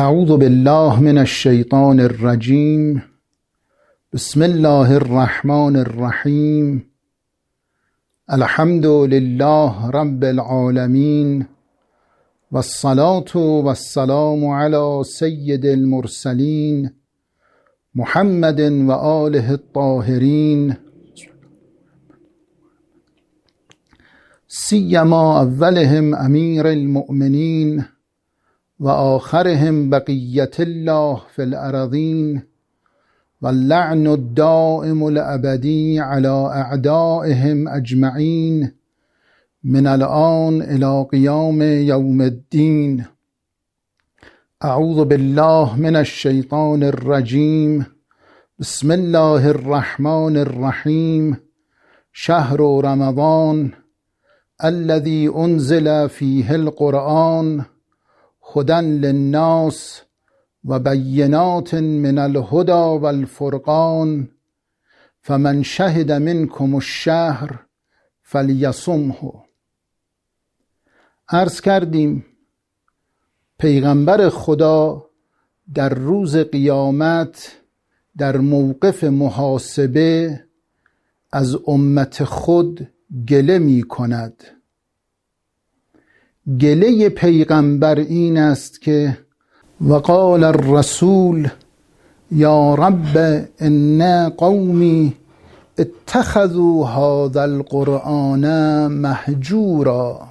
اعوذ بالله من الشیطان الرجیم بسم الله الرحمن الرحیم الحمد لله رب العالمین والصلاة والسلام على سید المرسلین محمد و آله الطاهرین سیما اولهم امیر المؤمنین وآخرهم بقية الله في الأراضين واللعن الدائم الأبدي على أعدائهم أجمعين من الآن إلى قيام يوم الدين أعوذ بالله من الشيطان الرجيم بسم الله الرحمن الرحيم شهر رمضان الذي أنزل فيه القرآن. هدى للناس و بینات من الهدى والفرقان فمن شهد منکم الشهر فلیصمه. عرض کردیم پیغمبر خدا در روز قیامت در موقف محاسبه از امت خود گله می کند گله پیغمبر این است که وقال الرسول یا رب ان قومی اتخذوا هذا القرآن مهجورا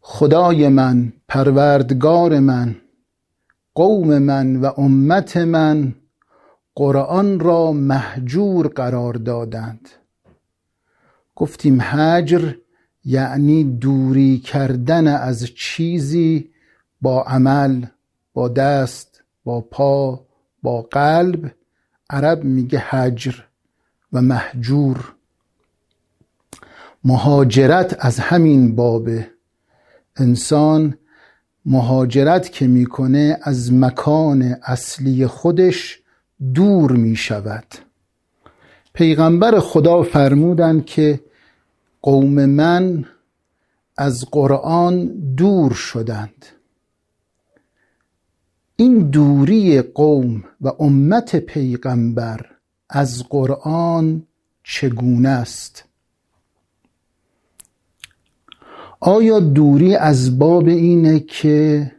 خدای من پروردگار من قوم من و امت من قرآن را مهجور قرار دادند. گفتیم هجر یعنی دوری کردن از چیزی با عمل با دست با پا با قلب. عرب میگه هجر و مهجور. مهاجرت از همین بابه. انسان مهاجرت که می‌کنه از مکان اصلی خودش دور می‌شود. پیغمبر خدا فرمودند که قوم من از قرآن دور شدند. این دوری قوم و امت پیغمبر از قرآن چگونه است؟ آیا دوری از باب اینه که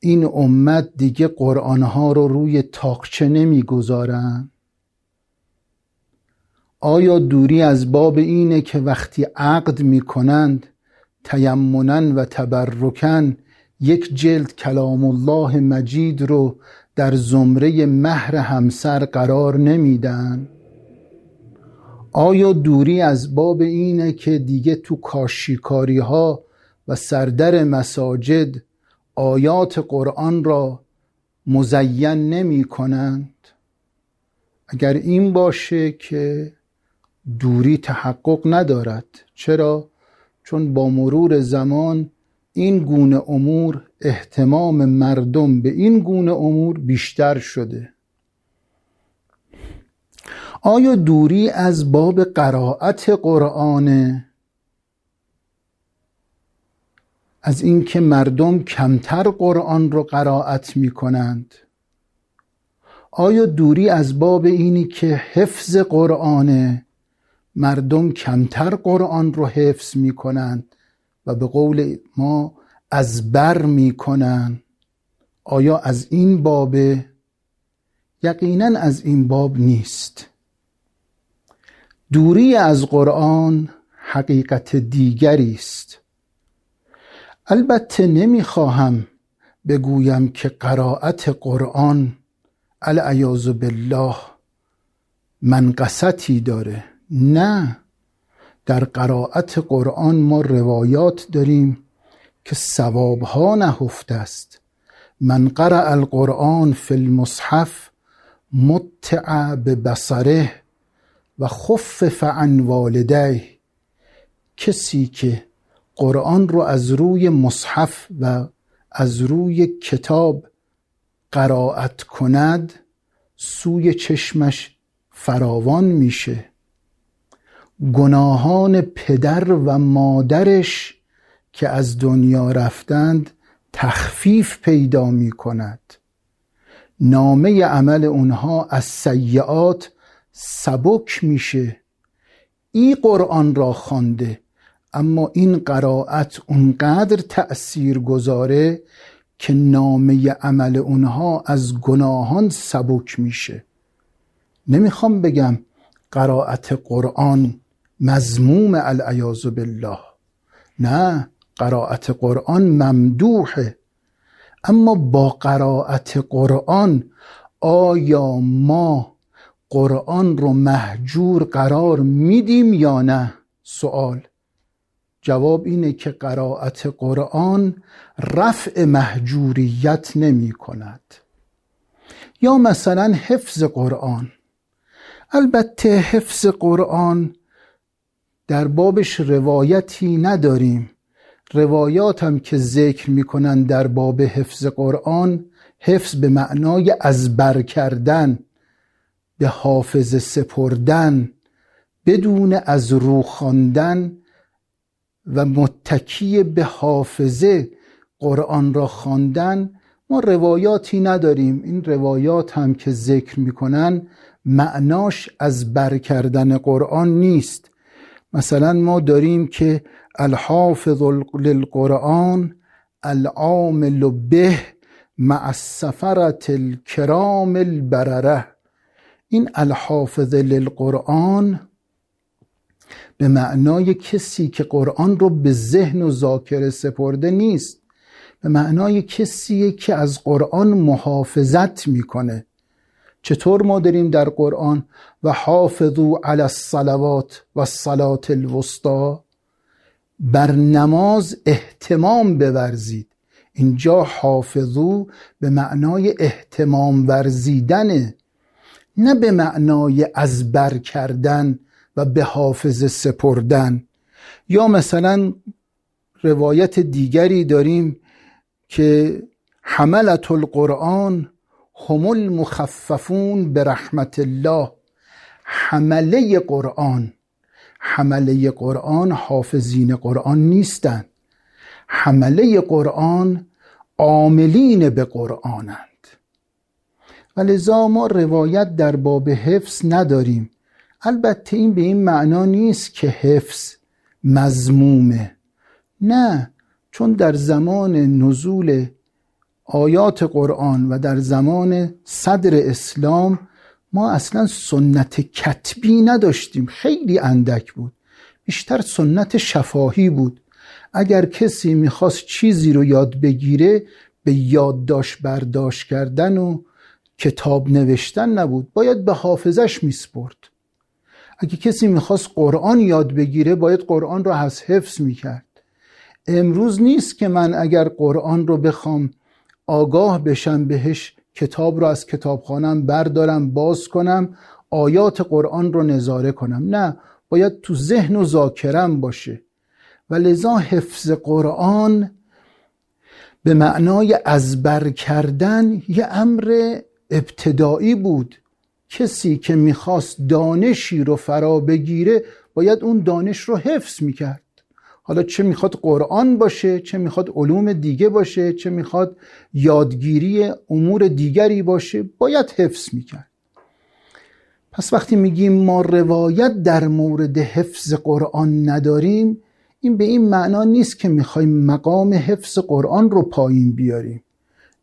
این امت دیگه قرآنها رو روی تاقچه نمی‌گذارن؟ آیا دوری از باب اینه که وقتی عقد می‌کنند تیمنا و تبرکن یک جلد کلام الله مجید رو در زمره مهر همسر قرار نمیدن؟ آیا دوری از باب اینه که دیگه تو کاشیکاری ها و سردر مساجد آیات قرآن را مزین نمی کنند اگر این باشه که دوری تحقق ندارد. چرا؟ چون با مرور زمان این گونه امور احتمام مردم به این گونه امور بیشتر شده. آیا دوری از باب قرائت قرآن؟ از اینکه مردم کمتر قرآن رو قرائت می کنند آیا دوری از باب اینی که حفظ قرآن مردم کمتر قرآن رو حفظ می کنند و به قول ما از بر می کنند آیا از این باب یقینا از این باب نیست. دوری از قرآن حقیقت دیگری است. البته نمی‌خواهم بگویم که قرائت قرآن العیاذ بالله منقصتی داره. نه. در قرائت قرآن ما روایات داریم که ثوابها نهفته است. من قرأ القرآن فی المصحف متع به بصره و خفف عن والدیه. کسی که قرآن رو از روی مصحف و از روی کتاب قرائت کند سوی چشمش فراوان میشه. گناهان پدر و مادرش که از دنیا رفتند تخفیف پیدا می کند نامه عمل اونها از سیعات سبک میشه. این قرآن را خوانده اما این قرائت اونقدر تأثیر گذاره که نامه عمل اونها از گناهان سبک میشه. نمی‌خوام بگم قرائت قرآن مزموم العیاذ بالله. نه قرائت قرآن ممدوحه. اما با قرائت قرآن آیا ما قرآن رو محجور قرار میدیم یا نه؟ سوال جواب اینه که قرائت قرآن رفع محجوریت نمی کند. یا مثلا حفظ قرآن. البته حفظ قرآن در بابش روایتی نداریم. روایات هم که ذکر می‌کنن در باب حفظ قرآن حفظ به معنای از بر کردن به حافظ سپردن بدون از رو خواندن و متکی به حافظه قرآن را خواندن ما روایاتی نداریم. این روایات هم که ذکر می‌کنن معناش از بر کردن قرآن نیست. مثلا ما داریم که الحافظ للقرآن العامل به مع السفرت الكرام البرره این الحافظ للقرآن به معنای کسی که قرآن رو به ذهن و ذاکره سپرده نیست. به معنای کسی که از قرآن محافظت می‌کنه. چطور ما داریم در قرآن و حافظو علی الصلوات و الصلات الوسطا بر نماز احتمام بورزید. اینجا حافظو به معنای احتمام ورزیدنه نه به معنای از بر کردن و به حافظ سپردن. یا مثلا روایت دیگری داریم که حملت القرآن هم المخففون به رحمت الله. حمله قرآن. حمله قرآن حافظین قرآن نیستند حمله قرآن عاملین به قرآنند. و لذا ما روایت در باب حفظ نداریم. البته این به این معنا نیست که حفظ مزمومه نه چون در زمان نزول آیات قرآن و در زمان صدر اسلام ما اصلا سنت کتبی نداشتیم. خیلی اندک بود. بیشتر سنت شفاهی بود. اگر کسی می‌خواست چیزی رو یاد بگیره به یادداشت برداشت کردن و کتاب نوشتن نبود. باید به حافظش میسپرد. اگه کسی می‌خواست قرآن یاد بگیره باید قرآن رو از حفظ می‌کرد. امروز نیست که من اگر قرآن رو بخوام آگاه بشم بهش کتاب رو از کتابخانم بردارم باز کنم آیات قرآن رو نظاره کنم. نه باید تو ذهن و ذاکرم باشه. و لذا حفظ قرآن به معنای ازبر کردن یه امر ابتدایی بود. کسی که می‌خواست دانشی رو فرا بگیره باید اون دانش رو حفظ می‌کرد. حالا چه می‌خواد قرآن باشه چه می‌خواد علوم دیگه باشه چه می‌خواد یادگیری امور دیگری باشه باید حفظ می‌کرد. پس وقتی میگیم ما روایت در مورد حفظ قرآن نداریم این به این معنا نیست که می‌خوایم مقام حفظ قرآن رو پایین بیاریم.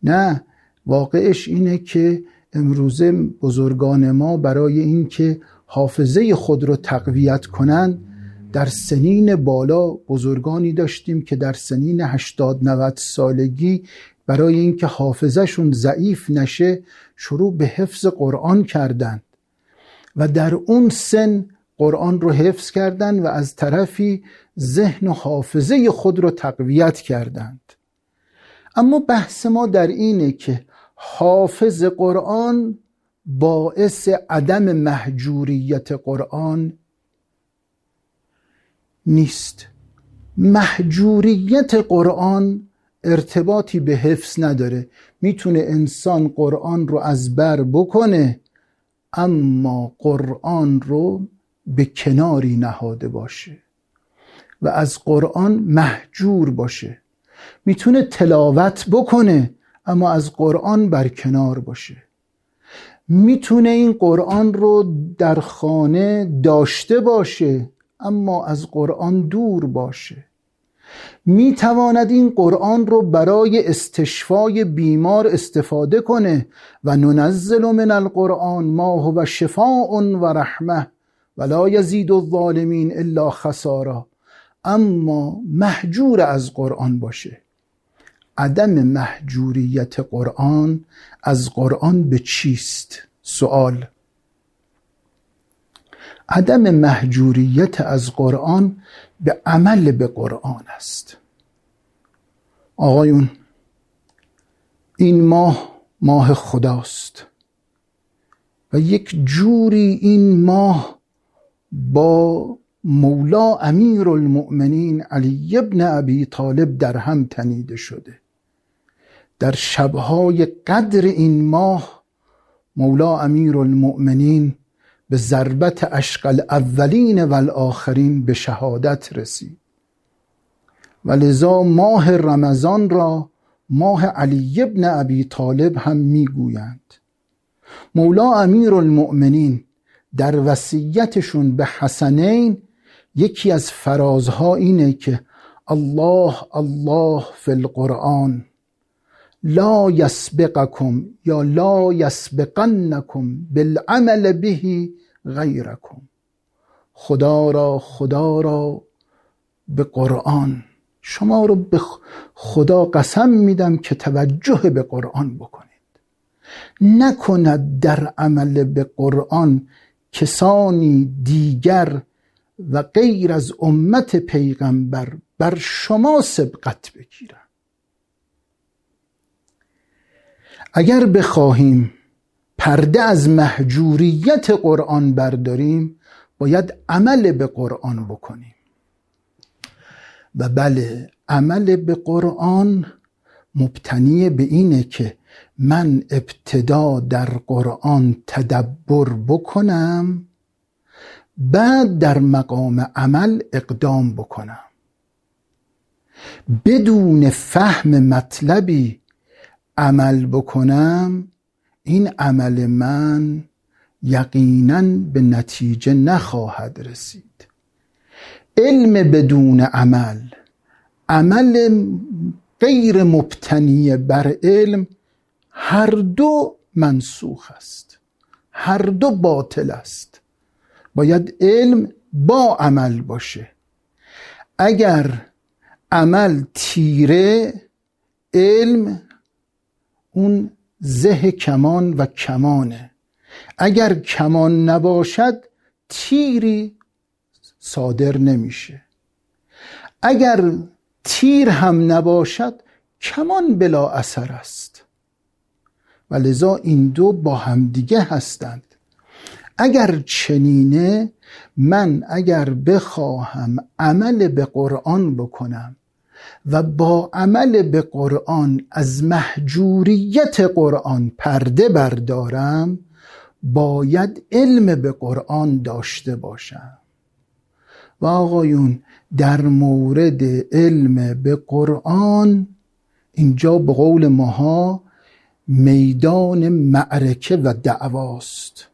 نه واقعش اینه که امروزه بزرگان ما برای اینکه حافظه خود رو تقویت کنند در سنین بالا بزرگانی داشتیم که در سنین 80 90 سالگی برای اینکه حافظهشون ضعیف نشه شروع به حفظ قرآن کردند. و در اون سن قرآن رو حفظ کردند و از طرفی ذهن و حافظه خود رو تقویت کردند. اما بحث ما در اینه که حافظ قرآن باعث عدم محجوریت قرآن نیست. محجوریت قرآن ارتباطی به حفظ نداره. می‌تونه انسان قرآن رو از بر بکنه اما قرآن رو به کناری نهاده باشه و از قرآن محجور باشه. می‌تونه تلاوت بکنه اما از قرآن برکنار باشه. می‌تونه این قرآن رو در خانه داشته باشه اما از قرآن دور باشه. می‌تواند این قرآن رو برای استشفای بیمار استفاده کنه و ننزل من القرآن ما هو شفاء و رحمه ولا یزید الظالمین الا خسارا. اما محجور از قرآن باشه. عدم محجوریت قرآن از قرآن به چیست؟ سوال عدم محجوریت از قرآن به عمل به قرآن است. آقایون این ماه ماه خداست و یک جوری این ماه با مولا امیر المؤمنین علی ابن ابی طالب در هم تنیده شده. در شبهای قدر این ماه مولا امیر المؤمنین به ضربت اشق الاولین و الاخرین به شهادت رسید. و لذا ماه رمضان را ماه علی ابن ابی طالب هم می‌گویند. مولا امیر المؤمنین در وصیتشون به حسنین یکی از فرازها اینه که الله الله فی القرآن لا یسبقکم یا لا یسبقنکم بالعمل به غیرکم. خدا را خدا را به قرآن. شما رو به خدا قسم میدم که توجه به قرآن بکنید. نکند در عمل به قرآن کسانی دیگر و غیر از امت پیغمبر بر شما سبقت بگیرن اگر بخواهیم پرده از محجوریت قرآن برداریم باید عمل به قرآن بکنیم. و بله عمل به قرآن مبتنی به اینه که من ابتدا در قرآن تدبر بکنم بعد در مقام عمل اقدام بکنم. بدون فهم مطلبی عمل بکنم این عمل من یقینا به نتیجه نخواهد رسید. علم بدون عمل عمل غیر مبتنی بر علم هر دو منسوخ است هر دو باطل است. باید علم با عمل باشه. اگر عمل تیره علم اون زه کمان و کمانه. اگر کمان نباشد تیری صادر نمیشه. اگر تیر هم نباشد کمان بلا اثر است. و لذا این دو با همدیگه هستند. اگر چنینه من اگر بخواهم عمل به قرآن بکنم و با عمل به قرآن از محجوریت قرآن پرده بردارم باید علم به قرآن داشته باشم. و آقایون در مورد علم به قرآن اینجا به قول ماها میدان معرکه و دعواست.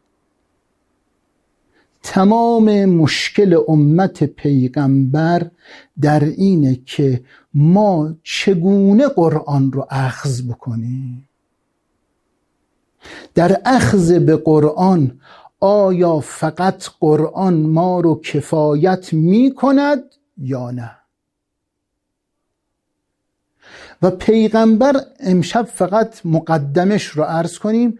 تمام مشکل امت پیغمبر در اینه که ما چگونه قرآن رو اخذ بکنیم. در اخذ به قرآن آیا فقط قرآن ما رو کفایت می کند یا نه؟ و پیغمبر امشب فقط مقدمش رو عرض کنیم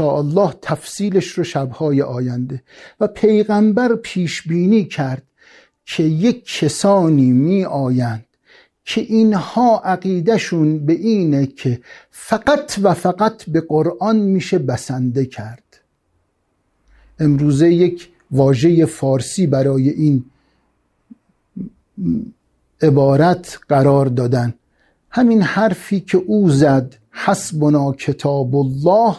الله تفصیلش رو شبهای آینده. و پیغمبر پیش بینی کرد که یک کسانی می آیند که اینها عقیدهشون به اینه که فقط و فقط به قرآن میشه بسنده کرد. امروزه یک واژه فارسی برای این عبارت قرار دادن. همین حرفی که او زد حسبنا کتاب الله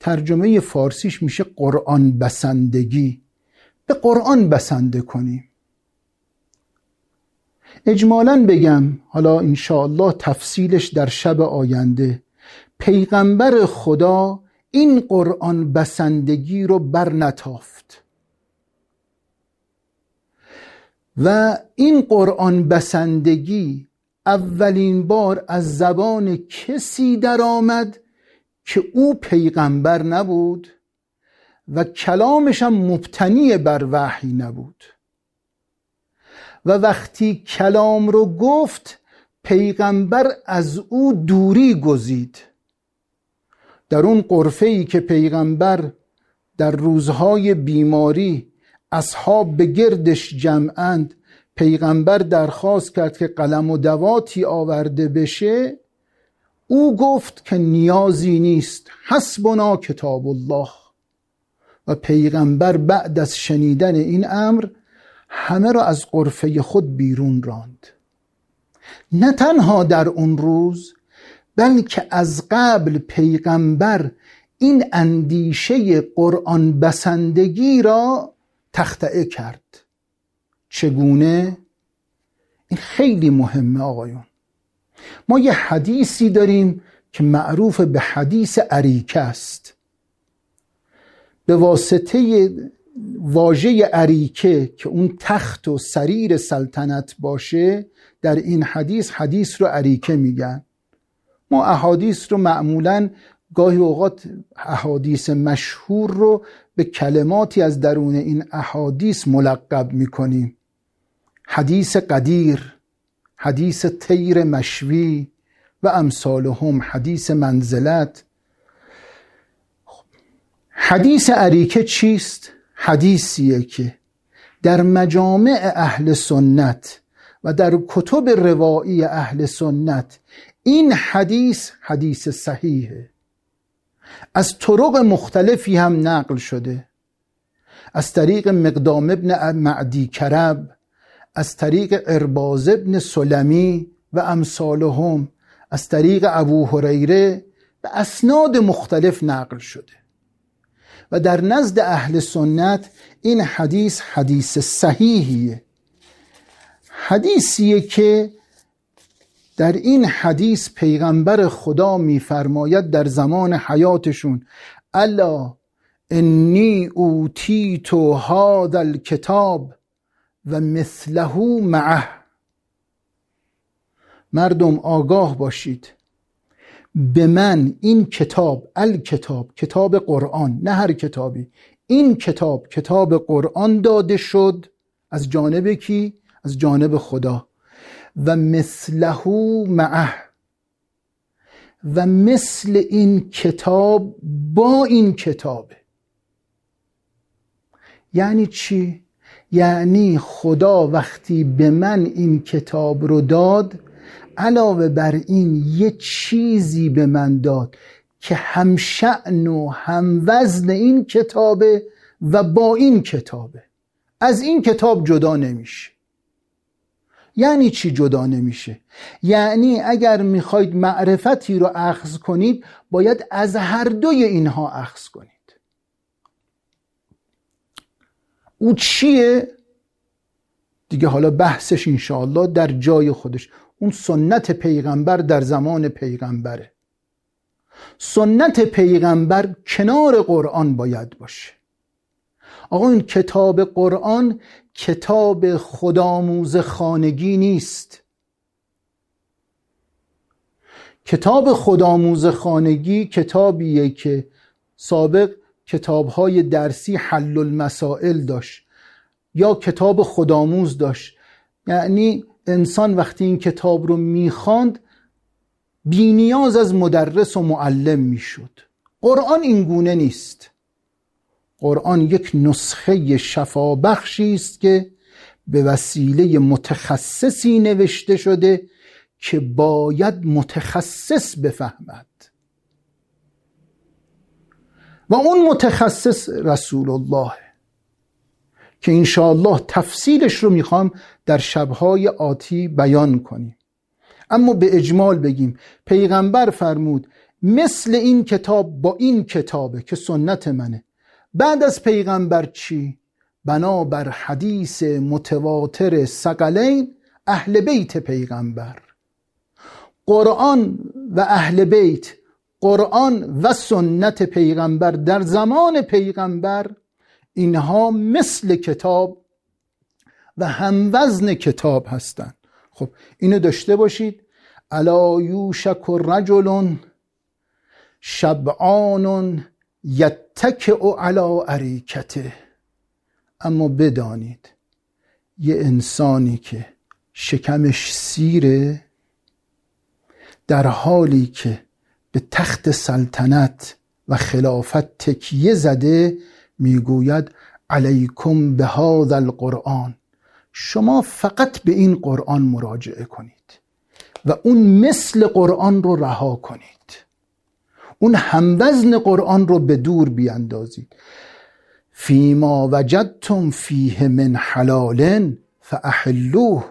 ترجمه فارسیش میشه قرآن بسندگی. به قرآن بسنده کنیم. اجمالا بگم حالا انشاءالله تفصیلش در شب آینده پیغمبر خدا این قرآن بسندگی رو بر نتافت و این قرآن بسندگی اولین بار از زبان کسی درآمد که او پیغمبر نبود و کلامش هم مبتنی بر وحی نبود. و وقتی کلام رو گفت پیغمبر از او دوری گزید. در اون قرفه ای که پیغمبر در روزهای بیماری اصحاب به گردش جمعند پیغمبر درخواست کرد که قلم و دواتی آورده بشه او گفت که نیازی نیست. حسبنا کتاب الله. و پیغمبر بعد از شنیدن این امر همه را از قرفه خود بیرون راند. نه تنها در اون روز بلکه از قبل پیغمبر این اندیشه قرآن بسندگی را تختعه کرد. چگونه؟ این خیلی مهمه آقایون. ما یه حدیثی داریم که معروف به حدیث عریکه است. به واسطه واژه عریکه که اون تخت و سریر سلطنت باشه در این حدیث حدیث رو عریکه میگن. ما احادیث رو معمولا گاهی اوقات احادیث مشهور رو به کلماتی از درون این احادیث ملقب می‌کنیم. حدیث قدیر حدیث تیر مشوی و امثالهم حدیث منزلت. حدیث عریکه چیست؟ حدیثیه که در مجامع اهل سنت و در کتب روایی اهل سنت این حدیث حدیث صحیحه. از طرق مختلفی هم نقل شده. از طریق مقدام ابن معدی کرب از طریق ارباز ابن سلمی و امثالهم از طریق ابو هریره به اسناد مختلف نقل شده. و در نزد اهل سنت این حدیث حدیث صحیحیه. حدیثیه که در این حدیث پیغمبر خدا میفرماید در زمان حیاتشون الا انی اوتیتو هذا الکتاب و مثله معه. مردم آگاه باشید. به من این کتاب الکتاب کتاب قرآن نه هر کتابی این کتاب کتاب قرآن داده شد از جانب کی؟ از جانب خدا. و مثله معه. و مثل این کتاب با این کتابه یعنی چی؟ یعنی خدا وقتی به من این کتاب رو داد علاوه بر این یه چیزی به من داد که هم شعن و هم وزن این کتابه و با این کتابه. از این کتاب جدا نمیشه. یعنی چی جدا نمیشه؟ یعنی اگر می‌خواید معرفتی رو اخذ کنید باید از هر دوی اینها اخذ کنید. او چیه؟ دیگه حالا بحثش انشاءالله در جای خودش. اون سنت پیغمبر در زمان پیغمبره. سنت پیغمبر کنار قرآن باید باشه. آقا این کتاب قرآن کتاب خداموز خانگی نیست. کتاب خداموز خانگی کتابیه که سابق کتابهای درسی حل المسائل داشت یا کتاب خداموز داشت. یعنی انسان وقتی این کتاب رو می‌خواند بینیاز از مدرس و معلم می‌شد. قرآن این گونه نیست. قرآن یک نسخه شفابخشی است که به وسیله متخصصی نوشته شده که باید متخصص بفهمد. و اون متخصص رسول الله که انشاءالله تفصیلش رو می‌خوام در شبهای آتی بیان کنیم. اما به اجمال بگیم پیغمبر فرمود مثل این کتاب با این کتابه که سنت منه. بعد از پیغمبر چی؟ بنابر حدیث متواتر سقلین اهل بیت پیغمبر. قرآن و اهل بیت قرآن و سنت پیغمبر در زمان پیغمبر اینها مثل کتاب و هموزن کتاب هستند. خب اینو داشته باشید. الا یوشک رجل شبعان او علا عریکته اما بدانید یه انسانی که شکمش سیره در حالی که به تخت سلطنت و خلافت تکیه زده می‌گوید علیکم به هذا القرآن. شما فقط به این قرآن مراجعه کنید و اون مثل قرآن رو رها کنید. اون هموزن قرآن رو به دور بیاندازید. فیما وجدتم فیه من حلال فاحلوه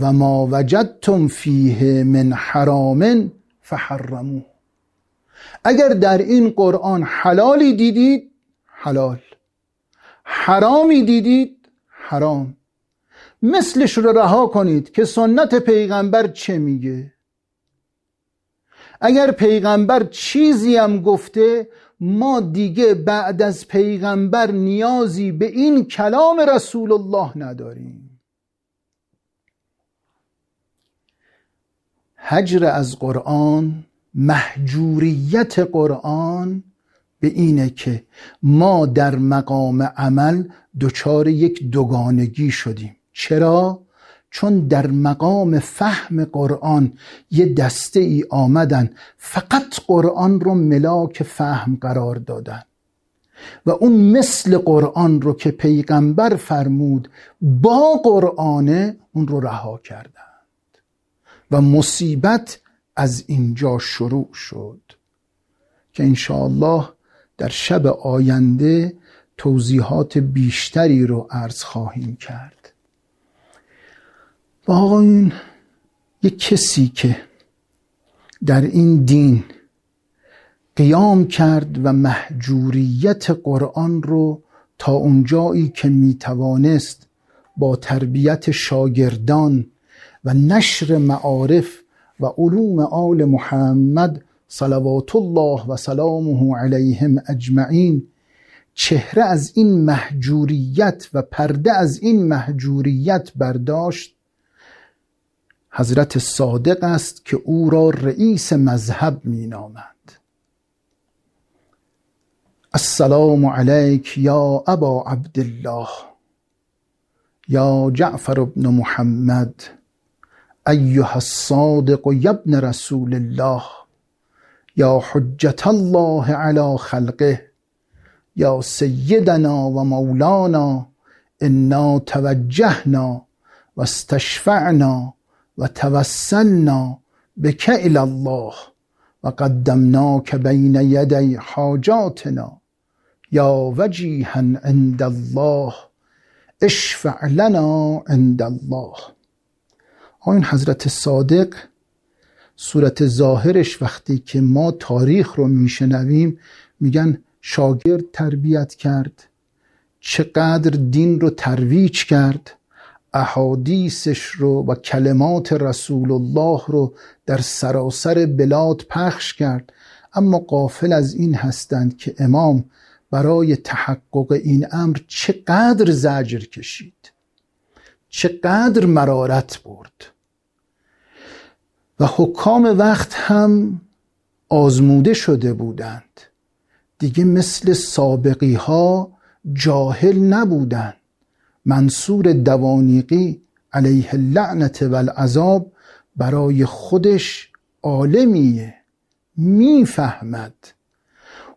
و ما وجدتم فیه من حرام فحرموه. اگر در این قرآن حلالی دیدید حلال. حرامی دیدید حرام. مثلش رو رها کنید که سنت پیغمبر چه میگه. اگر پیغمبر چیزی هم گفته ما دیگه بعد از پیغمبر نیازی به این کلام رسول الله نداریم. هجر از قرآن محجوریت قرآن به اینه که ما در مقام عمل دچار یک دوگانگی شدیم. چرا؟ چون در مقام فهم قرآن یه دسته ای آمدن فقط قرآن رو ملاک فهم قرار دادن. و اون مثل قرآن رو که پیغمبر فرمود با قرآنه اون رو رها کردند و مصیبت از اینجا شروع شد. که انشاءالله در شب آینده توضیحات بیشتری رو عرض خواهیم کرد. و آقایون یک کسی که در این دین قیام کرد و محجوریت قرآن رو تا اونجایی که می‌توانست با تربیت شاگردان و نشر معارف و علوم آل محمد صلوات الله و سلامه علیهم اجمعین. چهره از این محجوریت و پرده از این محجوریت برداشت. حضرت صادق است که او را رئیس مذهب می نامند السلام علیک یا ابا عبدالله یا جعفر بن محمد. ایها الصادق ابن رسول الله یا حجت الله علی خلقه یا سیدنا و مولانا انا توجهنا و استشفعنا و توسلنا بك الى الله و قدمناک بین یدی حاجاتنا یا وجیها عند الله اشفع لنا عند الله. این حضرت صادق صورت ظاهرش وقتی که ما تاریخ رو میشنویم میگن شاگرد تربیت کرد چقدر دین رو ترویج کرد احادیثش رو و کلمات رسول الله رو در سراسر بلاد پخش کرد. اما قافل از این هستند که امام برای تحقق این امر چقدر زجر کشید چقدر مرارت برد. و حکام وقت هم آزموده شده بودند. دیگه مثل سابقی ها جاهل نبودند. منصور دوانیقی علیه اللعنت و العذاب برای خودش عالمیه. می‌فهمد.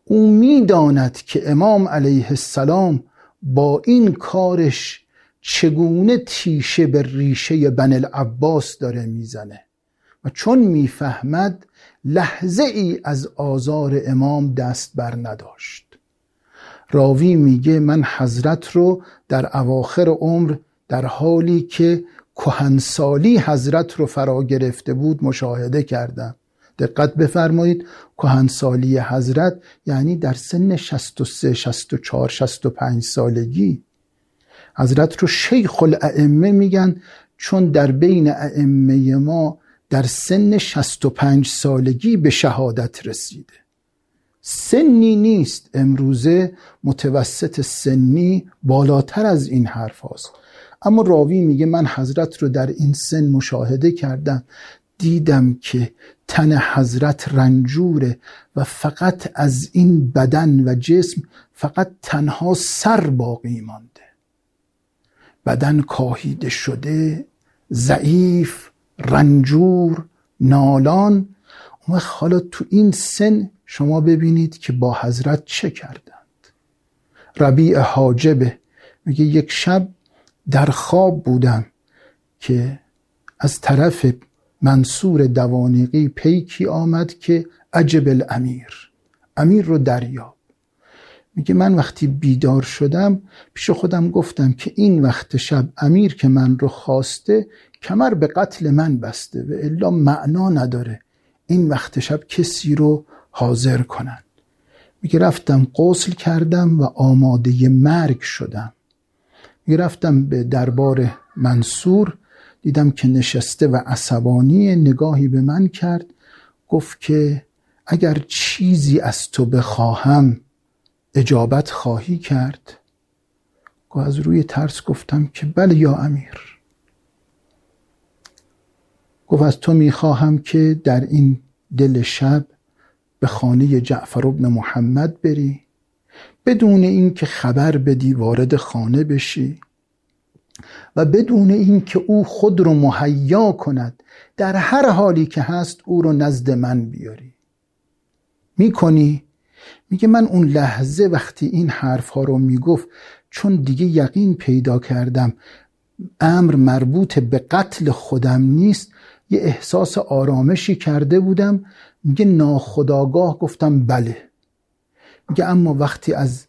او می‌داند که امام علیه السلام با این کارش چگونه تیشه به ریشه بن العباس داره می‌زنه. و چون می‌فهمد لحظه ای از آزار امام دست بر نداشت. راوی میگه من حضرت رو در اواخر عمر در حالی که کهنسالی حضرت رو فرا گرفته بود مشاهده کردم. دقت بفرمایید کهنسالی حضرت یعنی در سن 63 64 65 سالگی. حضرت رو شیخ الائمه میگن چون در بین ائمه ما در سن 65 سالگی به شهادت رسیده. سنی نیست. امروزه متوسط سنی بالاتر از این حرف هاست. اما راوی میگه من حضرت رو در این سن مشاهده کردم. دیدم که تن حضرت رنجوره و فقط از این بدن و جسم فقط تنها سر باقی مانده. بدن کاهیده شده ضعیف رنجور نالان. اون حالا تو این سن شما ببینید که با حضرت چه کردند. ربیع حاجبه. میگه یک شب در خواب بودم که از طرف منصور دوانیقی پیکی آمد که عجب الامیر. امیر رو دریاب. میگه من وقتی بیدار شدم پیش خودم گفتم که این وقت شب امیر که من رو خواسته کمر به قتل من بسته و الا معنا نداره. این وقت شب کسی رو حاضر کنن. میگه رفتم قسل کردم و آماده مرگ شدم. میگه رفتم به دربار منصور دیدم که نشسته و عصبانی نگاهی به من کرد. گفت که اگر چیزی از تو بخواهم اجابت خواهی کرد. و از روی ترس گفتم که بله یا امیر. گفت از تو می‌خواهم که در این دل شب به خانه جعفر ابن محمد بری بدون اینکه خبر بدی وارد خانه بشی و بدون اینکه او خود رو مهیا کند در هر حالی که هست او رو نزد من بیاری. می‌کنی؟ میگه من اون لحظه وقتی این حرف ها رو می‌گفت چون دیگه یقین پیدا کردم امر مربوط به قتل خودم نیست یه احساس آرامشی کرده بودم. میگه ناخداگاه گفتم بله. میگه اما وقتی از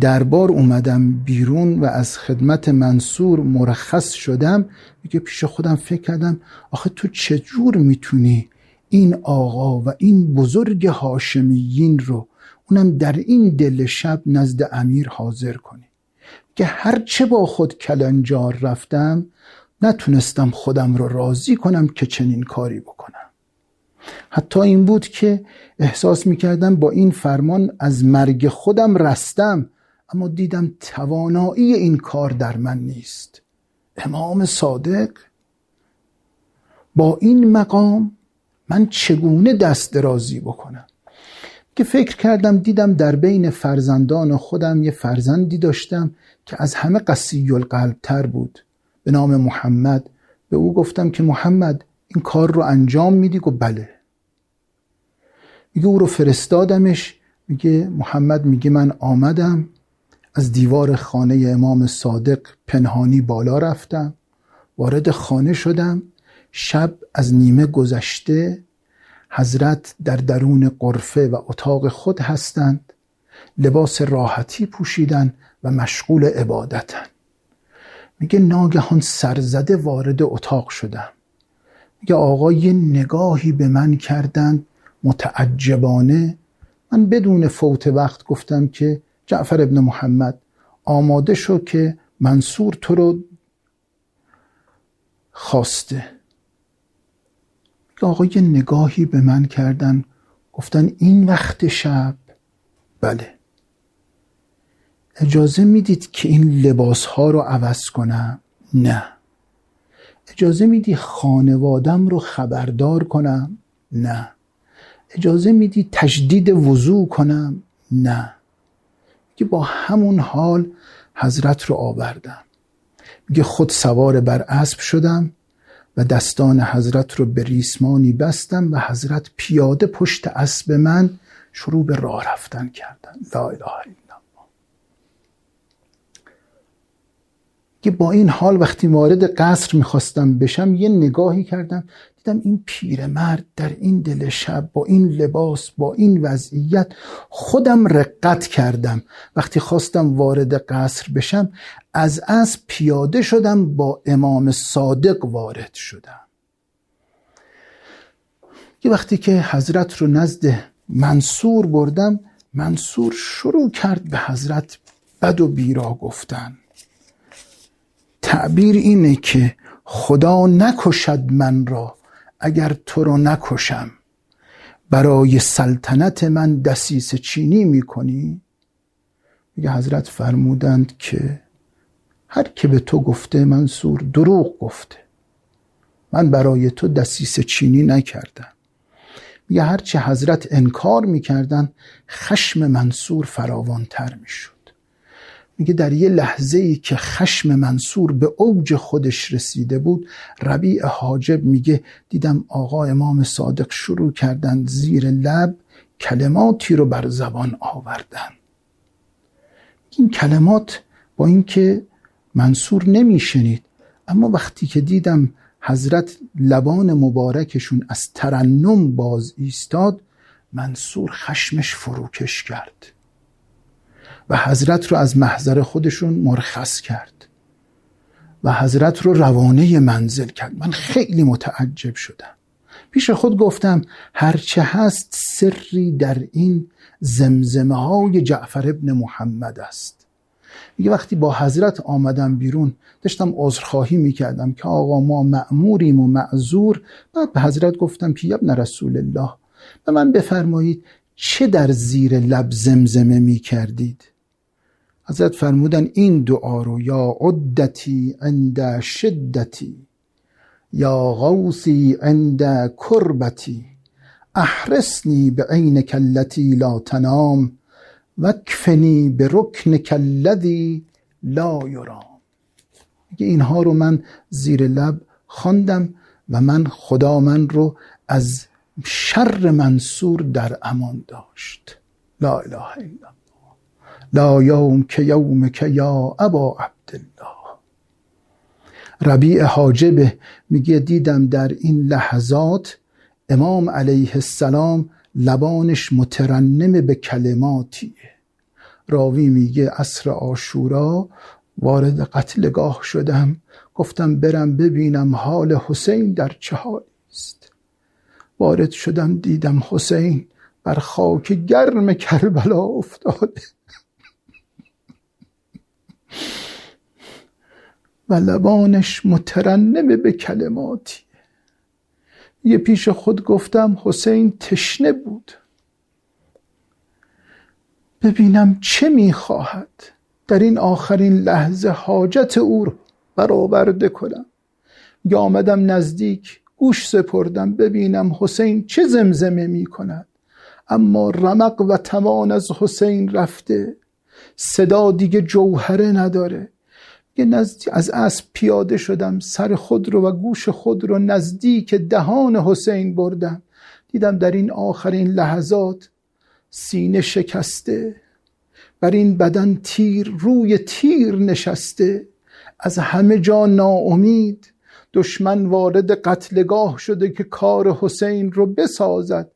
دربار اومدم بیرون و از خدمت منصور مرخص شدم میگه پیش خودم فکر کردم آخه تو چجور می‌تونی این آقا و این بزرگ هاشمیین رو اونم در این دل شب نزد امیر حاضر کنی؟ که هرچه با خود کلنجار رفتم نتونستم خودم رو راضی کنم که چنین کاری بکنم. حتی این بود که احساس می‌کردم با این فرمان از مرگ خودم رستم اما دیدم توانایی این کار در من نیست. امام صادق با این مقام من چگونه دست درازی بکنم؟ که فکر کردم دیدم در بین فرزندان خودم یه فرزندی داشتم که از همه قسی القلب تر بود. به نام محمد به او گفتم که محمد این کار رو انجام میدی؟ گفت بله. میگه او رو فرستادمش. میگه محمد میگه من آمدم. از دیوار خانه امام صادق پنهانی بالا رفتم. وارد خانه شدم. شب از نیمه گذشته. حضرت در درون قرفه و اتاق خود هستند. لباس راحتی پوشیدن و مشغول عبادتن. میگه ناگهان سرزده وارد اتاق شدم. میگه آقا نگاهی به من کردند متعجبانه. من بدون فوت وقت گفتم که جعفر ابن محمد آماده شو که منصور تو رو خواسته. آقا یه نگاهی به من کردن. گفتن این وقت شب. بله. اجازه می‌دید که این لباس ها رو عوض کنم؟ نه. اجازه میدی خانوادم رو خبردار کنم؟ نه. اجازه میدی تجدید وضوع کنم؟ نه. که با همون حال حضرت رو آوردم. میگه خود سوار بر اسب شدم و دستان حضرت رو به ریسمانی بستم و حضرت پیاده پشت اسب من شروع به راه رفتن کردن. لا اله الا که با این حال وقتی وارد قصر می‌خواستم بشم یه نگاهی کردم. دیدم این پیرمرد در این دل شب با این لباس با این وضعیت خودم رقت کردم. وقتی خواستم وارد قصر بشم از از پیاده شدم با امام صادق وارد شدم. یه وقتی که حضرت رو نزد منصور بردم منصور شروع کرد به حضرت بد و بیرا گفتن. تعبیر اینه که خدا نکشد من را اگر تو رو نکشم. برای سلطنت من دسیس چینی می‌کنی؟ میگه حضرت فرمودند که هر که به تو گفته منصور دروغ گفته. من برای تو دسیس چینی نکردم. میگه هرچه حضرت انکار می‌کردن خشم منصور فراوانتر می‌شد. میگه در یه لحظه ای که خشم منصور به اوج خودش رسیده بود ربیع حاجب میگه دیدم آقا امام صادق شروع کردن زیر لب کلماتی رو بر زبان آوردن. این کلمات با اینکه منصور نمیشنید اما وقتی که دیدم حضرت لبان مبارکشون از ترنم باز ایستاد منصور خشمش فروکش کرد. و حضرت رو از محضر خودشون مرخص کرد و حضرت رو روانه منزل کرد. من خیلی متعجب شدم. پیش خود گفتم هرچه هست سری در این زمزمه های جعفر ابن محمد است. میگه وقتی با حضرت آمدم بیرون داشتم عذرخواهی می‌کردم که آقا ما معموریم و معذور. بعد به حضرت گفتم که ابن رسول الله به من بفرمایید چه در زیر لب زمزمه می‌کردید؟ حضرت فرمودن این دعا رو یا عدتی عند شدتی یا غوثی عند کربتی احرسنی به عین کلتی لا تنام وکفنی به رکن کلدی لا یرام. میگه اینها رو من زیر لب خواندم و من خدا من رو از شر منصور در امان داشت. لا اله الا لا یوم که یوم که یا ابا عبدالله. ربیع حاجبه میگه دیدم در این لحظات امام علیه السلام لبانش مترنم به کلماتیه. راوی میگه اصر آشورا وارد قتلگاه شدم. گفتم برم ببینم حال حسین در چه حالی است. وارد شدم دیدم حسین بر خاک گرم کربلا افتاده. و لبانش مترنم به کلماتی. یه پیش خود گفتم حسین تشنه بود. ببینم چه می‌خواهد. در این آخرین لحظه حاجت او رو برآورده کنم. یا آمدم نزدیک گوش سپردم ببینم حسین چه زمزمه می کند اما رمق و توان از حسین رفته. صدا دیگه جوهره نداره. یه نزدیک از اسب پیاده شدم سر خود رو و گوش خود رو نزدیک دهان حسین بردم. دیدم در این آخرین لحظات سینه شکسته. بر این بدن تیر روی تیر نشسته. از همه جا ناامید. دشمن وارد قتلگاه شده که کار حسین رو بسازد.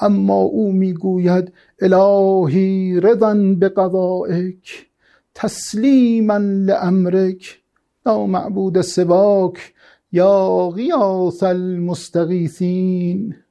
اما او می‌گوید الهی رضا به قضائک تسلیما لامرک لا معبود سواک یا غیاث المستغیثین.